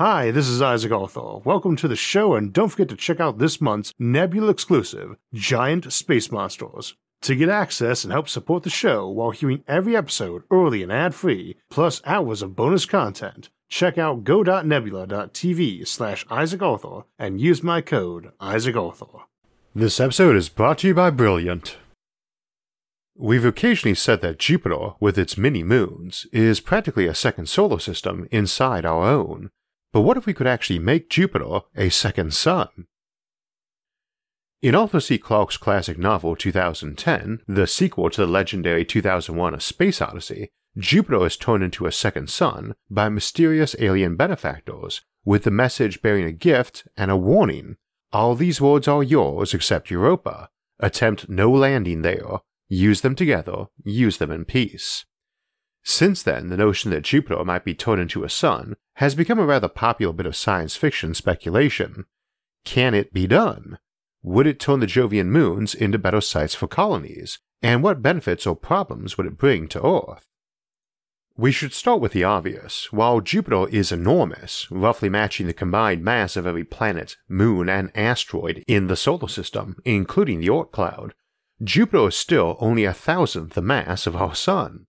Hi, this is Isaac Arthur. Welcome to the show, and don't forget to check out this month's Nebula exclusive, Giant Space Monsters. To get access and help support the show while hearing every episode early and ad free, plus hours of bonus content, check out go.nebula.tv slash Isaac Arthur and use my code Isaac Arthur. This episode is brought to you by Brilliant. We've occasionally said that Jupiter, with its many moons, is practically a second solar system inside our own. But what if we could actually make Jupiter a second sun? In Arthur C. Clarke's classic novel 2010, the sequel to the legendary 2001 A Space Odyssey, Jupiter is turned into a second sun by mysterious alien benefactors, with the message bearing a gift and a warning. All these words are yours except Europa. Attempt no landing there. Use them together, use them in peace. Since then, the notion that Jupiter might be turned into a sun has become a rather popular bit of science fiction speculation. Can it be done? Would it turn the Jovian moons into better sites for colonies? And what benefits or problems would it bring to Earth? We should start with the obvious. While Jupiter is enormous, roughly matching the combined mass of every planet, moon, and asteroid in the solar system, including the Oort cloud, Jupiter is still only a thousandth the mass of our Sun.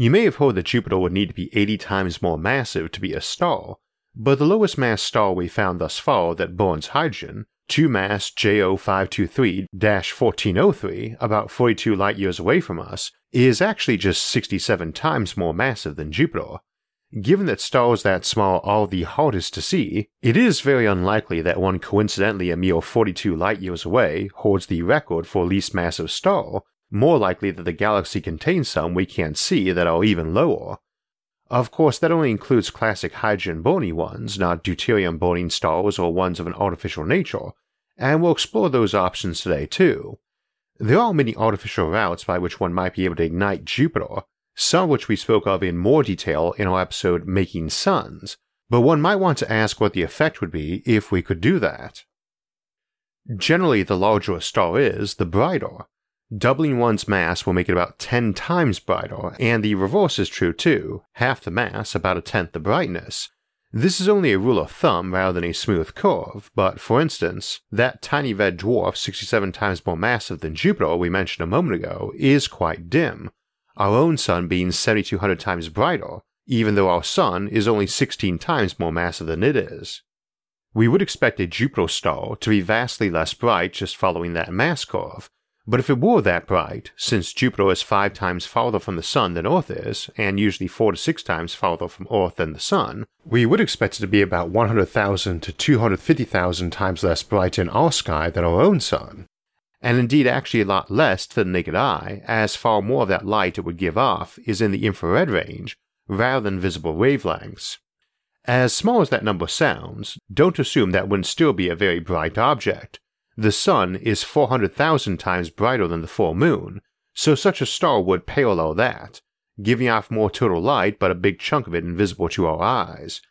You may have heard that Jupiter would need to be 80 times more massive to be a star, but the lowest mass star we found thus far that burns hydrogen, 2MASS J0523 1403, about 42 light years away from us, is actually just 67 times more massive than Jupiter. Given that stars that small are the hardest to see, it is very unlikely that one coincidentally a mere 42 light years away holds the record for least massive star, more likely that the galaxy contains some we can't see that are even lower. Of course, that only includes classic hydrogen burning ones, not deuterium burning stars or ones of an artificial nature, and we'll explore those options today too. There are many artificial routes by which one might be able to ignite Jupiter, some which we spoke of in more detail in our episode Making Suns, but one might want to ask what the effect would be if we could do that. Generally, the larger a star is, the brighter, Doubling one's mass will make it about 10 times brighter, and the reverse is true too half the mass, about a tenth the brightness. This is only a rule of thumb rather than a smooth curve, but for instance, that tiny red dwarf 67 times more massive than Jupiter we mentioned a moment ago is quite dim, our own sun being 7200 times brighter, even though our sun is only 16 times more massive than it is. We would expect a Jupiter star to be vastly less bright just following that mass curve, but if it were that bright, since Jupiter is five times farther from the Sun than Earth is, and usually four to six times farther from Earth than the Sun, we would expect it to be about 100,000 to 250,000 times less bright in our sky than our own Sun. And indeed, actually a lot less to the naked eye, as far more of that light it would give off is in the infrared range, rather than visible wavelengths. As small as that number sounds, don't assume that wouldn't still be a very bright object, the sun is 400,000 times brighter than the full moon, so such a star would parallel that, giving off more total light but a big chunk of it invisible to our eyes.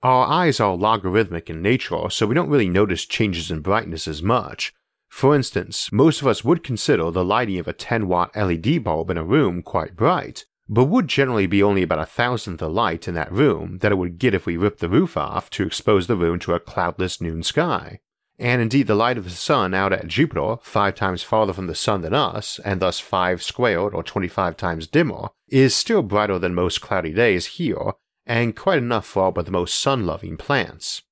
Our eyes are logarithmic in nature, so we don't really notice changes in brightness as much. For instance, most of us would consider the lighting of a 10 watt LED bulb in a room quite bright, but would generally be only about a thousandth the light in that room that it would get if we ripped the roof off to expose the room to a cloudless noon sky and indeed the light of the sun out at Jupiter, five times farther from the sun than us, and thus five squared or 25 times dimmer, is still brighter than most cloudy days here, and quite enough for all but the most sun loving plants.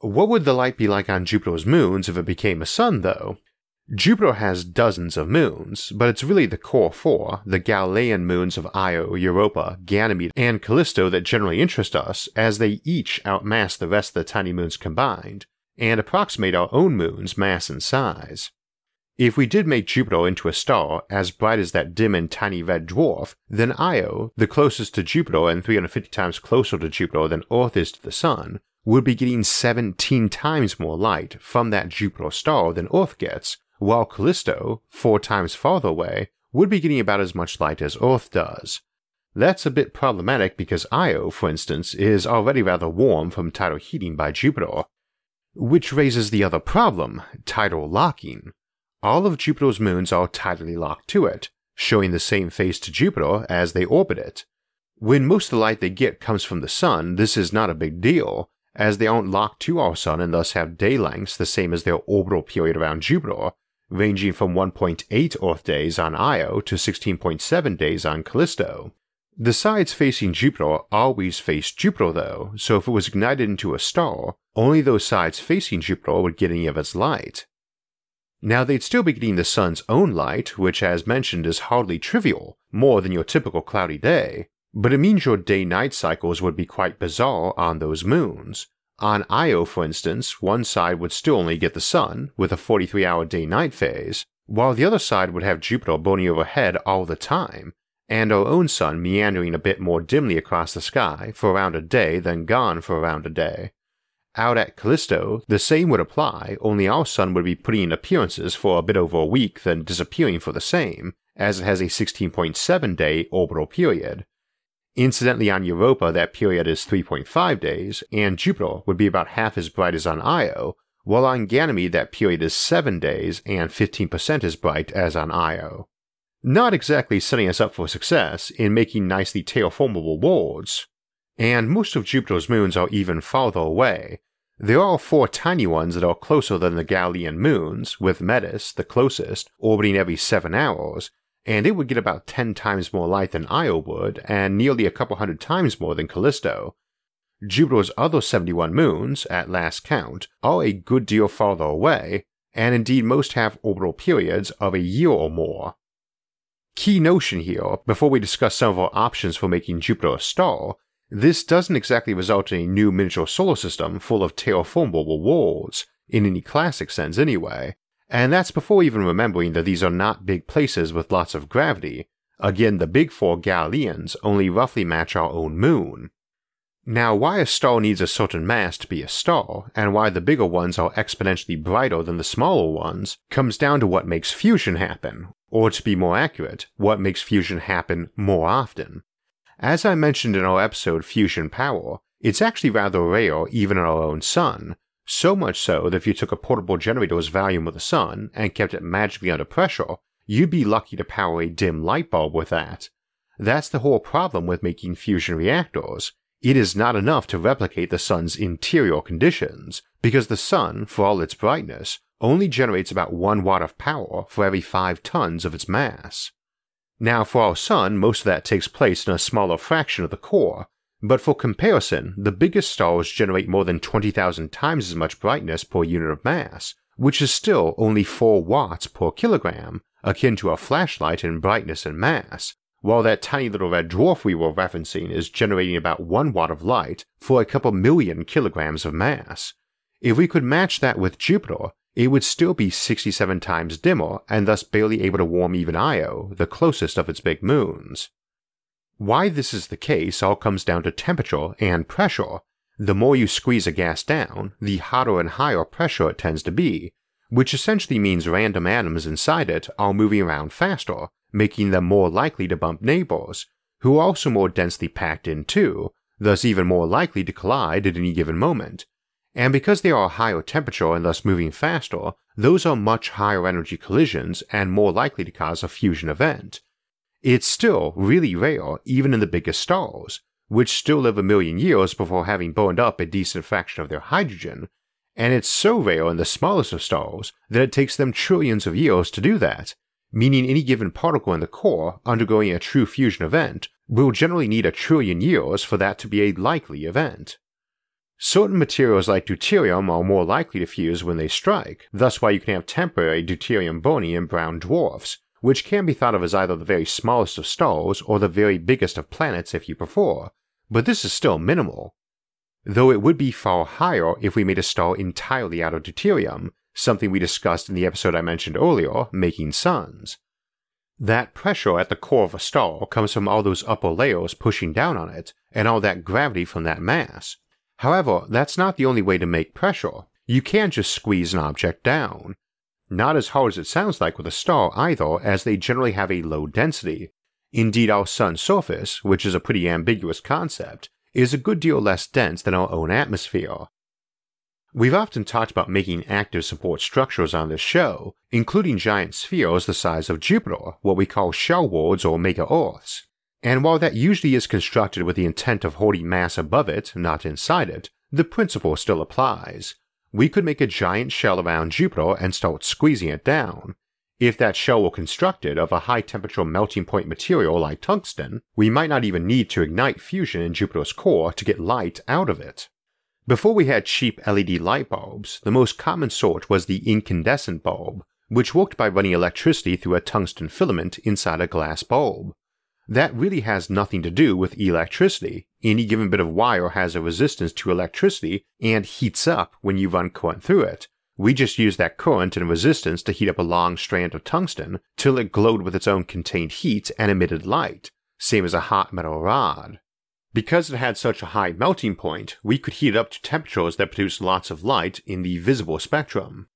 What would the light be like on Jupiter's moons if it became a sun, though? Jupiter has dozens of moons, but it's really the core four, the Galilean moons of Io, Europa, Ganymede, and Callisto that generally interest us, as they each outmass the rest of the tiny moons combined, and approximate our own moon's mass and size. If we did make Jupiter into a star as bright as that dim and tiny red dwarf, then Io, the closest to Jupiter and 350 times closer to Jupiter than Earth is to the Sun, would be getting 17 times more light from that Jupiter star than Earth gets, while Callisto, four times farther away, would be getting about as much light as Earth does. That's a bit problematic because Io, for instance, is already rather warm from tidal heating by Jupiter, which raises the other problem, tidal locking. All of Jupiter's moons are tidally locked to it, showing the same face to Jupiter as they orbit it. When most of the light they get comes from the Sun, this is not a big deal, as they aren't locked to our Sun and thus have day lengths the same as their orbital period around Jupiter, ranging from 1.8 Earth days on Io to 16.7 days on Callisto. The sides facing Jupiter always face Jupiter though, so if it was ignited into a star, only those sides facing Jupiter would get any of its light. Now they'd still be getting the sun's own light, which as mentioned is hardly trivial, more than your typical cloudy day, but it means your day-night cycles would be quite bizarre on those moons. On Io, for instance, one side would still only get the sun, with a 43 hour day night phase, while the other side would have Jupiter burning overhead all the time, and our own sun meandering a bit more dimly across the sky for around a day than gone for around a day. Out at Callisto, the same would apply, only our sun would be putting in appearances for a bit over a week, then disappearing for the same, as it has a 16.7 day orbital period. Incidentally, on Europa, that period is 3.5 days, and Jupiter would be about half as bright as on Io, while on Ganymede, that period is 7 days and 15% as bright as on Io. Not exactly setting us up for success in making nicely terraformable worlds, and most of Jupiter's moons are even farther away. There are four tiny ones that are closer than the Galilean moons, with Metis, the closest, orbiting every 7 hours, and it would get about 10 times more light than Io would, and nearly a couple hundred times more than Callisto. Jupiter's other 71 moons, at last count, are a good deal farther away, and indeed most have orbital periods of a year or more. Key notion here, before we discuss some of our options for making Jupiter a star, this doesn't exactly result in a new miniature solar system full of terraformable worlds, in any classic sense anyway, and that's before even remembering that these are not big places with lots of gravity. Again, the big four Galileans only roughly match our own moon. Now, why a star needs a certain mass to be a star, and why the bigger ones are exponentially brighter than the smaller ones, comes down to what makes fusion happen, or to be more accurate, what makes fusion happen more often. As I mentioned in our episode Fusion Power, it's actually rather rare even in our own sun, so much so that if you took a portable generator's volume of the sun and kept it magically under pressure, you'd be lucky to power a dim light bulb with that. That's the whole problem with making fusion reactors. It is not enough to replicate the sun's interior conditions, because the sun, for all its brightness, only generates about 1 watt of power for every 5 tons of its mass. Now, for our Sun, most of that takes place in a smaller fraction of the core, but for comparison, the biggest stars generate more than 20,000 times as much brightness per unit of mass, which is still only 4 watts per kilogram, akin to a flashlight in brightness and mass, while that tiny little red dwarf we were referencing is generating about 1 watt of light for a couple million kilograms of mass. If we could match that with Jupiter, it would still be 67 times dimmer and thus barely able to warm even Io, the closest of its big moons. Why this is the case all comes down to temperature and pressure. The more you squeeze a gas down, the hotter and higher pressure it tends to be, which essentially means random atoms inside it are moving around faster, making them more likely to bump neighbors, who are also more densely packed in too, thus even more likely to collide at any given moment, and because they are higher temperature and thus moving faster, those are much higher energy collisions and more likely to cause a fusion event. It's still really rare even in the biggest stars, which still live a million years before having burned up a decent fraction of their hydrogen, and it's so rare in the smallest of stars that it takes them trillions of years to do that, meaning any given particle in the core undergoing a true fusion event will generally need a trillion years for that to be a likely event. Certain materials like deuterium are more likely to fuse when they strike, thus why you can have temporary deuterium burning in brown dwarfs, which can be thought of as either the very smallest of stars or the very biggest of planets if you prefer, but this is still minimal. Though it would be far higher if we made a star entirely out of deuterium, something we discussed in the episode I mentioned earlier, making suns. That pressure at the core of a star comes from all those upper layers pushing down on it, and all that gravity from that mass, However, that's not the only way to make pressure. You can't just squeeze an object down. Not as hard as it sounds like with a star either, as they generally have a low density. Indeed, our sun's surface, which is a pretty ambiguous concept, is a good deal less dense than our own atmosphere. We've often talked about making active support structures on this show, including giant spheres the size of Jupiter, what we call shell worlds or mega Earths. And while that usually is constructed with the intent of holding mass above it, not inside it, the principle still applies. We could make a giant shell around Jupiter and start squeezing it down. If that shell were constructed of a high temperature melting point material like tungsten, we might not even need to ignite fusion in Jupiter's core to get light out of it. Before we had cheap LED light bulbs, the most common sort was the incandescent bulb, which worked by running electricity through a tungsten filament inside a glass bulb. That really has nothing to do with electricity. Any given bit of wire has a resistance to electricity and heats up when you run current through it. We just used that current and resistance to heat up a long strand of tungsten till it glowed with its own contained heat and emitted light, same as a hot metal rod. Because it had such a high melting point, we could heat it up to temperatures that produced lots of light in the visible spectrum.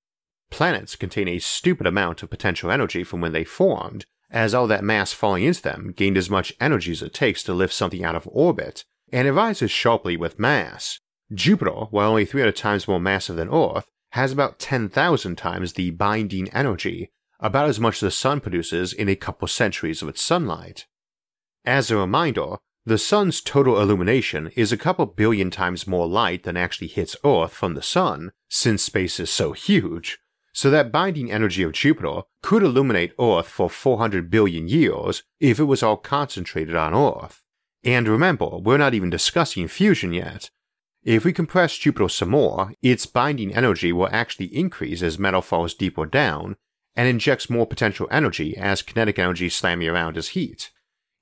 Planets contain a stupid amount of potential energy from when they formed, as all that mass falling into them gained as much energy as it takes to lift something out of orbit, and it rises sharply with mass. Jupiter, while only 300 times more massive than Earth, has about 10,000 times the binding energy, about as much as the Sun produces in a couple centuries of its sunlight. As a reminder, the Sun's total illumination is a couple billion times more light than actually hits Earth from the Sun, since space is so huge, so that binding energy of Jupiter could illuminate Earth for 400 billion years if it was all concentrated on Earth. And remember, we're not even discussing fusion yet. If we compress Jupiter some more, its binding energy will actually increase as metal falls deeper down and injects more potential energy as kinetic energy slamming around as heat.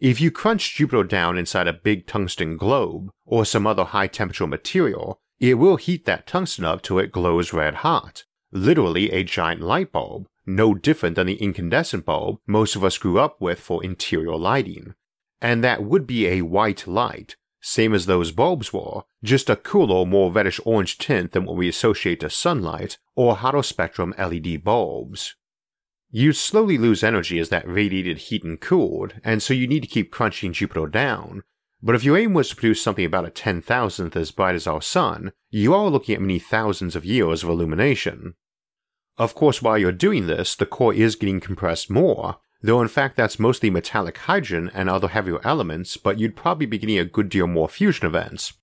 If you crunch Jupiter down inside a big tungsten globe or some other high temperature material, it will heat that tungsten up till it glows red hot, literally a giant light bulb, no different than the incandescent bulb most of us grew up with for interior lighting. And that would be a white light, same as those bulbs were, just a cooler, more reddish orange tint than what we associate to sunlight or hotter spectrum LED bulbs. You slowly lose energy as that radiated heat and cooled, and so you need to keep crunching Jupiter down, but if your aim was to produce something about a ten thousandth as bright as our sun, you are looking at many thousands of years of illumination. Of course, while you're doing this, the core is getting compressed more, though in fact that's mostly metallic hydrogen and other heavier elements, but you'd probably be getting a good deal more fusion events.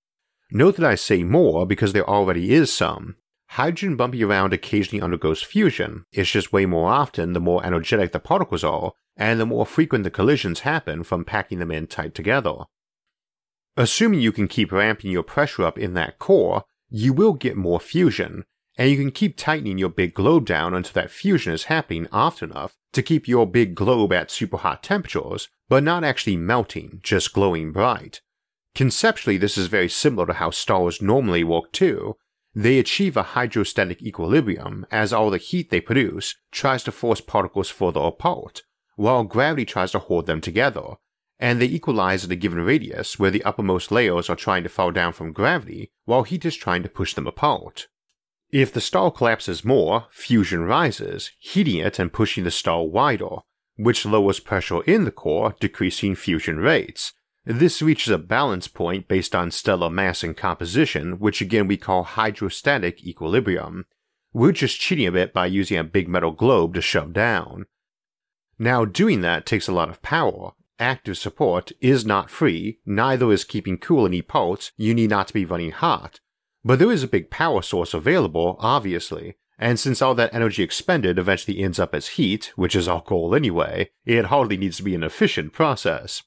Note that I say more because there already is some. Hydrogen bumping around occasionally undergoes fusion, it's just way more often the more energetic the particles are, and the more frequent the collisions happen from packing them in tight together. Assuming you can keep ramping your pressure up in that core, you will get more fusion, and you can keep tightening your big globe down until that fusion is happening often enough to keep your big globe at super hot temperatures, but not actually melting, just glowing bright. Conceptually, this is very similar to how stars normally work too. They achieve a hydrostatic equilibrium as all the heat they produce tries to force particles further apart, while gravity tries to hold them together, and they equalize at a given radius where the uppermost layers are trying to fall down from gravity while heat is trying to push them apart. If the star collapses more, fusion rises, heating it and pushing the star wider, which lowers pressure in the core, decreasing fusion rates. This reaches a balance point based on stellar mass and composition, which again we call hydrostatic equilibrium. We're just cheating a bit by using a big metal globe to shove down. Now, doing that takes a lot of power, active support is not free, neither is keeping cool any parts you need not to be running hot. But there is a big power source available, obviously, and since all that energy expended eventually ends up as heat, which is our goal anyway, it hardly needs to be an efficient process.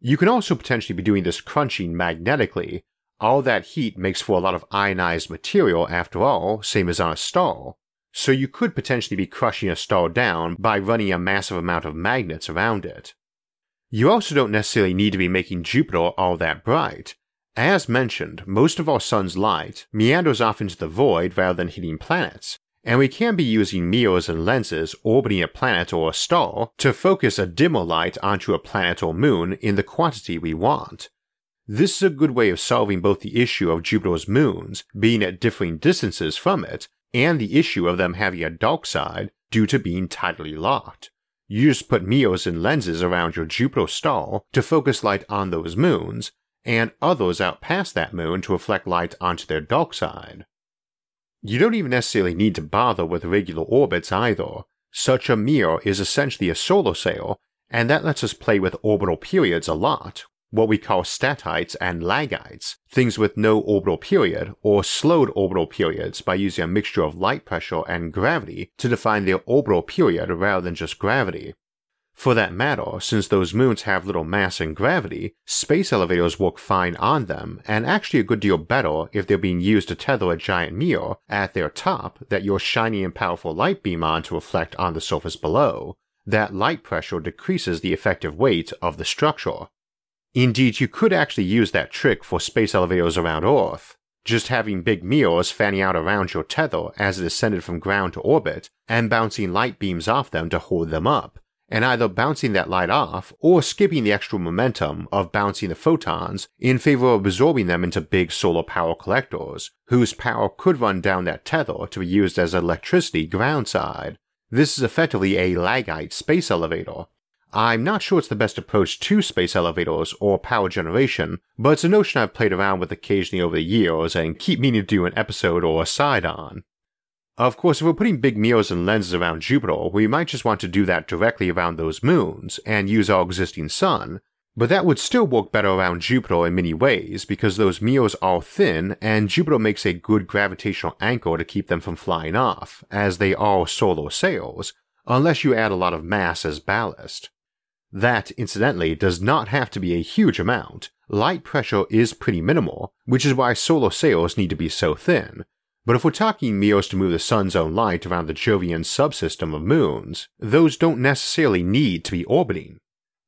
You can also potentially be doing this crunching magnetically. All that heat makes for a lot of ionized material after all, same as on a star. So you could potentially be crushing a star down by running a massive amount of magnets around it. You also don't necessarily need to be making Jupiter all that bright. As mentioned, most of our sun's light meanders off into the void rather than hitting planets, and we can be using mirrors and lenses orbiting a planet or a star to focus a dimmer light onto a planet or moon in the quantity we want. This is a good way of solving both the issue of Jupiter's moons being at differing distances from it and the issue of them having a dark side due to being tidally locked. You just put mirrors and lenses around your Jupiter star to focus light on those moons, and others out past that moon to reflect light onto their dark side. You don't even necessarily need to bother with regular orbits either. Such a mirror is essentially a solar sail, and that lets us play with orbital periods a lot. what we call statites and lagites, things with no orbital period or slowed orbital periods by using a mixture of light pressure and gravity to define their orbital period rather than just gravity. For that matter, since those moons have little mass and gravity, space elevators work fine on them, and actually a good deal better if they're being used to tether a giant mirror at their top that your shiny and powerful light beam on to reflect on the surface below. That light pressure decreases the effective weight of the structure. Indeed, you could actually use that trick for space elevators around Earth, just having big mirrors fanning out around your tether as it ascended from ground to orbit, and bouncing light beams off them to hold them up, and either bouncing that light off or skipping the extra momentum of bouncing the photons in favor of absorbing them into big solar power collectors, whose power could run down that tether to be used as electricity groundside. This is effectively a lagite space elevator. I'm not sure it's the best approach to space elevators or power generation, but it's a notion I've played around with occasionally over the years and keep meaning to do an episode or a side on. Of course, if we're putting big mirrors and lenses around Jupiter, we might just want to do that directly around those moons and use our existing sun, but that would still work better around Jupiter in many ways because those mirrors are thin and Jupiter makes a good gravitational anchor to keep them from flying off, as they are solar sails, unless you add a lot of mass as ballast. That, incidentally, does not have to be a huge amount. Light pressure is pretty minimal, which is why solar sails need to be so thin, but if we're talking mirrors to move the sun's own light around the Jovian subsystem of moons, those don't necessarily need to be orbiting.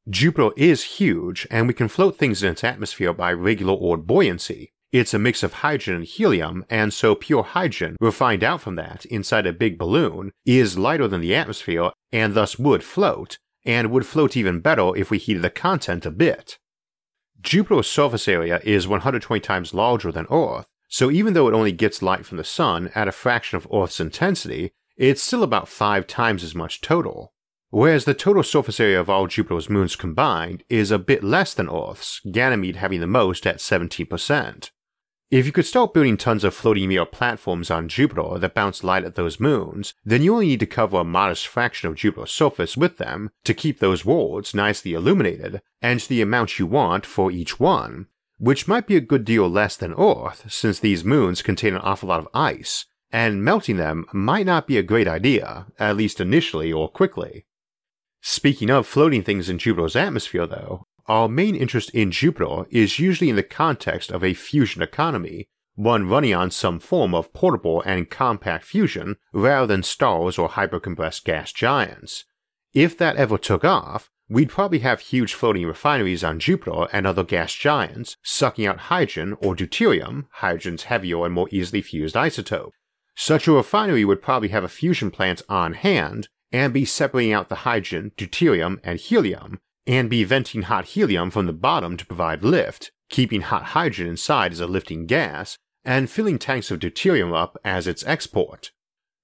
Jupiter is huge, and we can float things in its atmosphere by regular orbed buoyancy. It's a mix of hydrogen and helium, and so pure hydrogen, we'll find out from that, inside a big balloon, is lighter than the atmosphere and thus would float, and would float even better if we heated the content a bit. Jupiter's surface area is 120 times larger than Earth, so even though it only gets light from the sun at a fraction of Earth's intensity, it's still about 5 times as much total. Whereas the total surface area of all Jupiter's moons combined is a bit less than Earth's, Ganymede having the most at 17%. If you could start building tons of floating mirror platforms on Jupiter that bounce light at those moons, then you only need to cover a modest fraction of Jupiter's surface with them to keep those worlds nicely illuminated, and to the amount you want for each one, which might be a good deal less than Earth since these moons contain an awful lot of ice, and melting them might not be a great idea, at least initially or quickly. Speaking of floating things in Jupiter's atmosphere, though, our main interest in Jupiter is usually in the context of a fusion economy, one running on some form of portable and compact fusion rather than stars or hypercompressed gas giants. If that ever took off, we'd probably have huge floating refineries on Jupiter and other gas giants sucking out hydrogen or deuterium, hydrogen's heavier and more easily fused isotope. Such a refinery would probably have a fusion plant on hand and be separating out the hydrogen, deuterium, and helium, and be venting hot helium from the bottom to provide lift, keeping hot hydrogen inside as a lifting gas, and filling tanks of deuterium up as its export.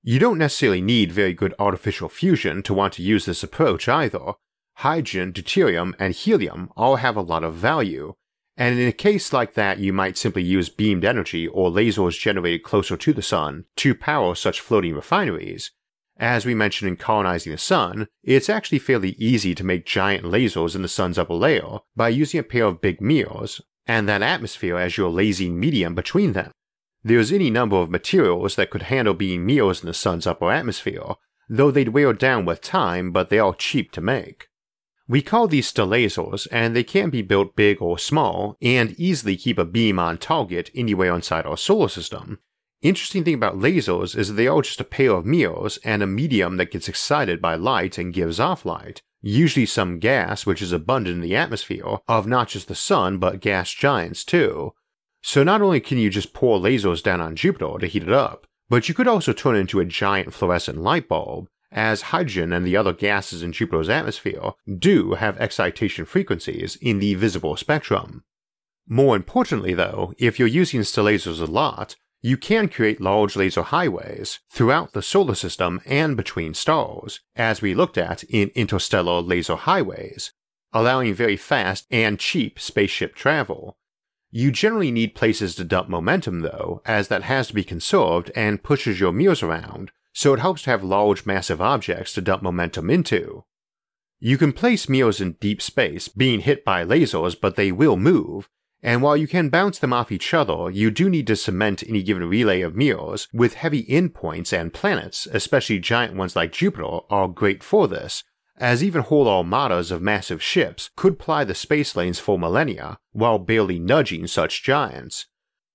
You don't necessarily need very good artificial fusion to want to use this approach either, hydrogen, deuterium, and helium all have a lot of value, and in a case like that, you might simply use beamed energy or lasers generated closer to the sun to power such floating refineries. As we mentioned in colonizing the sun, it's actually fairly easy to make giant lasers in the sun's upper layer by using a pair of big mirrors and that atmosphere as your lasing medium between them. There's any number of materials that could handle being mirrors in the sun's upper atmosphere, though they'd wear down with time, but they are cheap to make. We call these stellasers, and they can be built big or small, and easily keep a beam on target anywhere inside our solar system. Interesting thing about lasers is that they are just a pair of mirrors and a medium that gets excited by light and gives off light, usually some gas which is abundant in the atmosphere of not just the sun but gas giants too. So not only can you just pour lasers down on Jupiter to heat it up, but you could also turn it into a giant fluorescent light bulb, as hydrogen and the other gases in Jupiter's atmosphere do have excitation frequencies in the visible spectrum. More importantly, though, if you're using stellasers a lot, you can create large laser highways throughout the solar system and between stars, as we looked at in interstellar laser highways, allowing very fast and cheap spaceship travel. You generally need places to dump momentum, though, as that has to be conserved and pushes your mirrors around, so it helps to have large massive objects to dump momentum into. You can place Mirrors in deep space, being hit by lasers, but they will move, and while you can bounce them off each other, you do need to cement any given relay of mirrors with heavy endpoints and planets, especially giant ones like Jupiter, are great for this, as even whole armadas of massive ships could ply the space lanes for millennia while barely nudging such giants.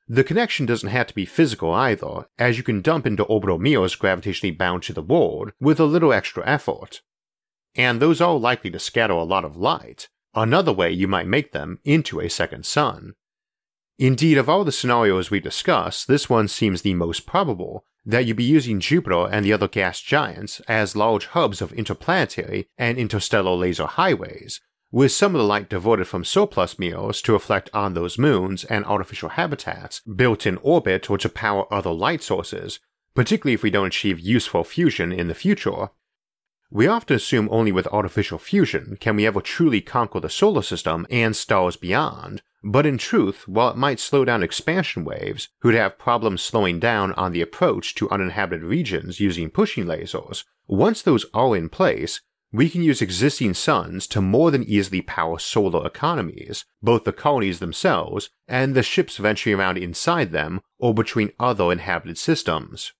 The connection doesn't have to be physical either, as you can dump into orbital mirrors gravitationally bound to the world with a little extra effort. And those are likely to scatter a lot of light, another way you might make them into a second sun. Indeed, of all the scenarios we discuss, this one seems the most probable that you'd be using Jupiter and the other gas giants as large hubs of interplanetary and interstellar laser highways, with some of the light diverted from surplus mirrors to reflect on those moons and artificial habitats built in orbit or to power other light sources, particularly if we don't achieve useful fusion in the future, we often assume only with artificial fusion can we ever truly conquer the solar system and stars beyond, but in truth, while it might slow down expansion waves, who'd have problems slowing down on the approach to uninhabited regions using pushing lasers, once those are in place, we can use existing suns to more than easily power solar economies, both the colonies themselves and the ships venturing around inside them or between other inhabited systems.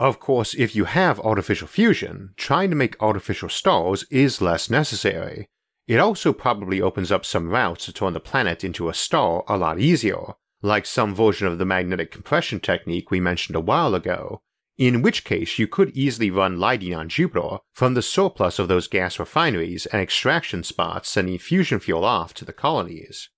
Of course, if you have artificial fusion, trying to make artificial stars is less necessary. It also probably opens up some routes to turn the planet into a star a lot easier, like some version of the magnetic compression technique we mentioned a while ago, in which case you could easily run lighting on Jupiter from the surplus of those gas refineries and extraction spots sending fusion fuel off to the colonies.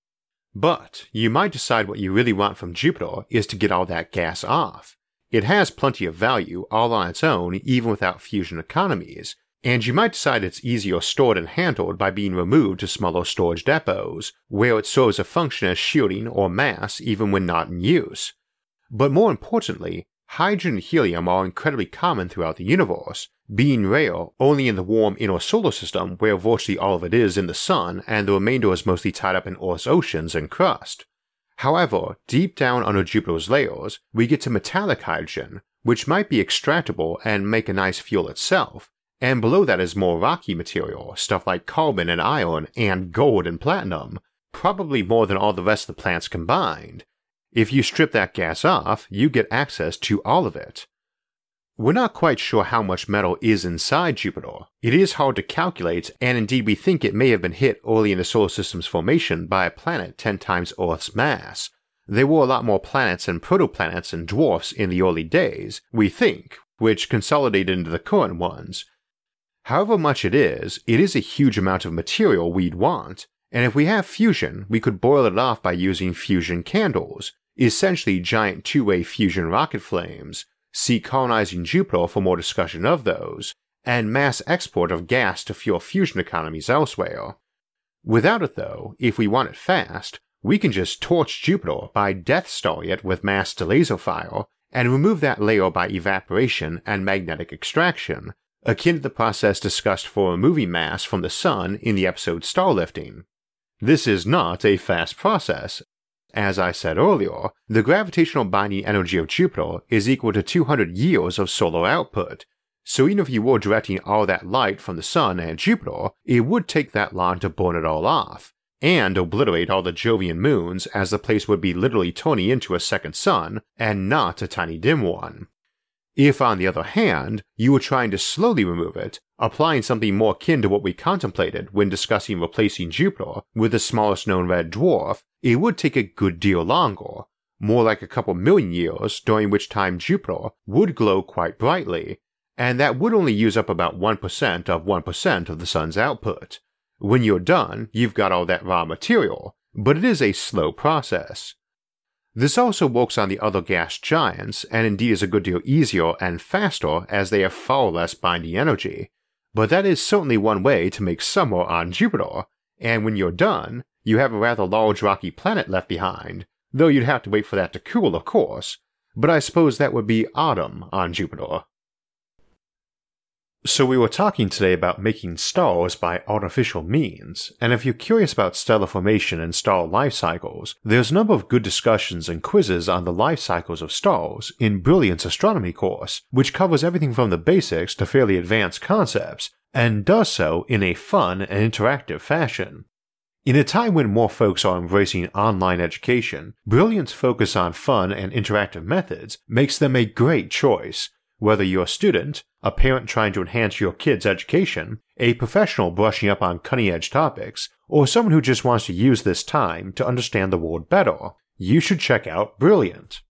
But you might decide what you really want from Jupiter is to get all that gas off, it has plenty of value all on its own, even without fusion economies, and you might decide it's easier stored and handled by being removed to smaller storage depots, where it serves a function as shielding or mass even when not in use. But more importantly, hydrogen and helium are incredibly common throughout the universe, being rare only in the warm inner solar system where virtually all of it is in the sun and the remainder is mostly tied up in Earth's oceans and crust. However, deep down under Jupiter's layers, we get to metallic hydrogen, which might be extractable and make a nice fuel itself, and below that is more rocky material, stuff like carbon and iron and gold and platinum, probably more than all the rest of the plants combined. If you strip that gas off, you get access to all of it. We're not quite sure how much metal is inside Jupiter. It is hard to calculate, and indeed we think it may have been hit early in the solar system's formation by a planet 10 times Earth's mass. There were a lot more planets and protoplanets and dwarfs in the early days, we think, which consolidated into the current ones. However much it is, it is a huge amount of material we'd want, and if we have fusion, we could boil it off by using fusion candles, essentially giant two-way fusion rocket flames, see colonizing Jupiter for more discussion of those, and mass export of gas to fuel fusion economies elsewhere. Without it, though, if we want it fast, we can just torch Jupiter by Death Star it with mass to laser fire and remove that layer by evaporation and magnetic extraction, akin to the process discussed for removing mass from the Sun in the episode Starlifting. This is not a fast process, as I said earlier, the gravitational binding energy of Jupiter is equal to 200 years of solar output, so even if you were directing all that light from the Sun and Jupiter, it would take that long to burn it all off, and obliterate all the Jovian moons as the place would be literally turning into a second sun and not a tiny dim one. If, on the other hand, you were trying to slowly remove it, applying something more akin to what we contemplated when discussing replacing Jupiter with the smallest known red dwarf, it would take a good deal longer, more like a couple million years, during which time Jupiter would glow quite brightly, and that would only use up about 1% of 1% of the sun's output. When you're done, you've got all that raw material, but it is a slow process. This also works on the other gas giants, and indeed is a good deal easier and faster as they have far less binding energy. But that is certainly one way to make summer on Jupiter, and when you're done, you have a rather large rocky planet left behind, though you'd have to wait for that to cool, of course. But I suppose that would be autumn on Jupiter. So, we were talking today about making stars by artificial means, and if you're curious about stellar formation and star life cycles, there's a number of good discussions and quizzes on the life cycles of stars in Brilliant's astronomy course, which covers everything from the basics to fairly advanced concepts, and does so in a fun and interactive fashion. In a time when more folks are embracing online education, Brilliant's focus on fun and interactive methods makes them a great choice, whether you're a student, a parent trying to enhance your kid's education, a professional brushing up on cutting edge topics, or someone who just wants to use this time to understand the world better, you should check out Brilliant.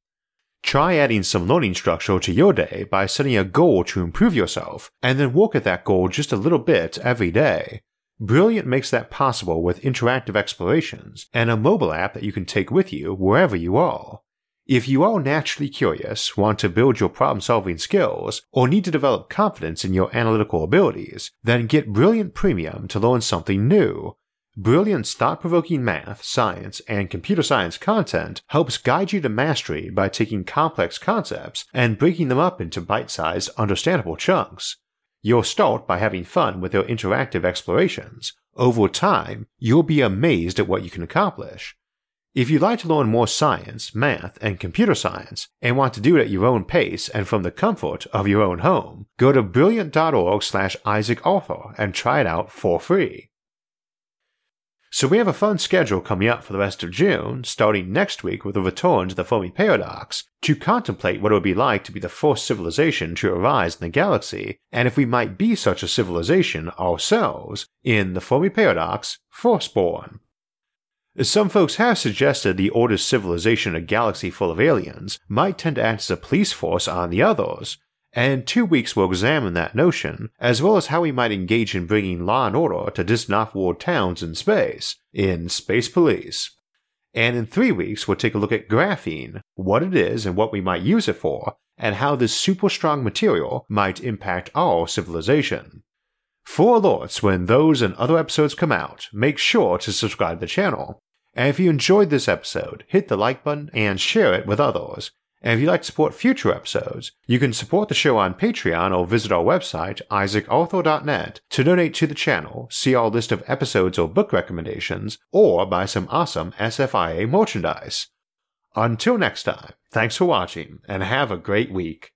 Try adding some learning structure to your day by setting a goal to improve yourself, and then work at that goal just a little bit every day. Brilliant makes that possible with interactive explorations and a mobile app that you can take with you wherever you are. If you are naturally curious, want to build your problem solving skills, or need to develop confidence in your analytical abilities, then get Brilliant Premium to learn something new. Brilliant's thought provoking math, science, and computer science content helps guide you to mastery by taking complex concepts and breaking them up into bite sized, understandable chunks. You'll start by having fun with your interactive explorations. Over time, you'll be amazed at what you can accomplish. If you'd like to learn more science, math, and computer science, and want to do it at your own pace and from the comfort of your own home, go to brilliant.org slash Isaac and try it out for free. So we have a fun schedule coming up for the rest of June, starting next week with a return to the Fermi Paradox, to contemplate what it would be like to be the first civilization to arise in the galaxy, and if we might be such a civilization ourselves, in the Fermi Paradox Firstborn. Some folks have suggested the oldest civilization a galaxy full of aliens might tend to act as a police force on the others, and two weeks will examine that notion, as well as how we might engage in bringing law and order to distant off-world towns in space, in Space Police. And in three weeks, we'll take a look at graphene, what it is and what we might use it for, and how this super strong material might impact our civilization. For alerts when those and other episodes come out, make sure to subscribe to the channel. And if you enjoyed this episode, hit the like button and share it with others. And if you'd like to support future episodes, you can support the show on Patreon or visit our website, isaacarthur.net, to donate to the channel, see our list of episodes or book recommendations, or buy some awesome SFIA merchandise. Until next time, thanks for watching, and have a great week.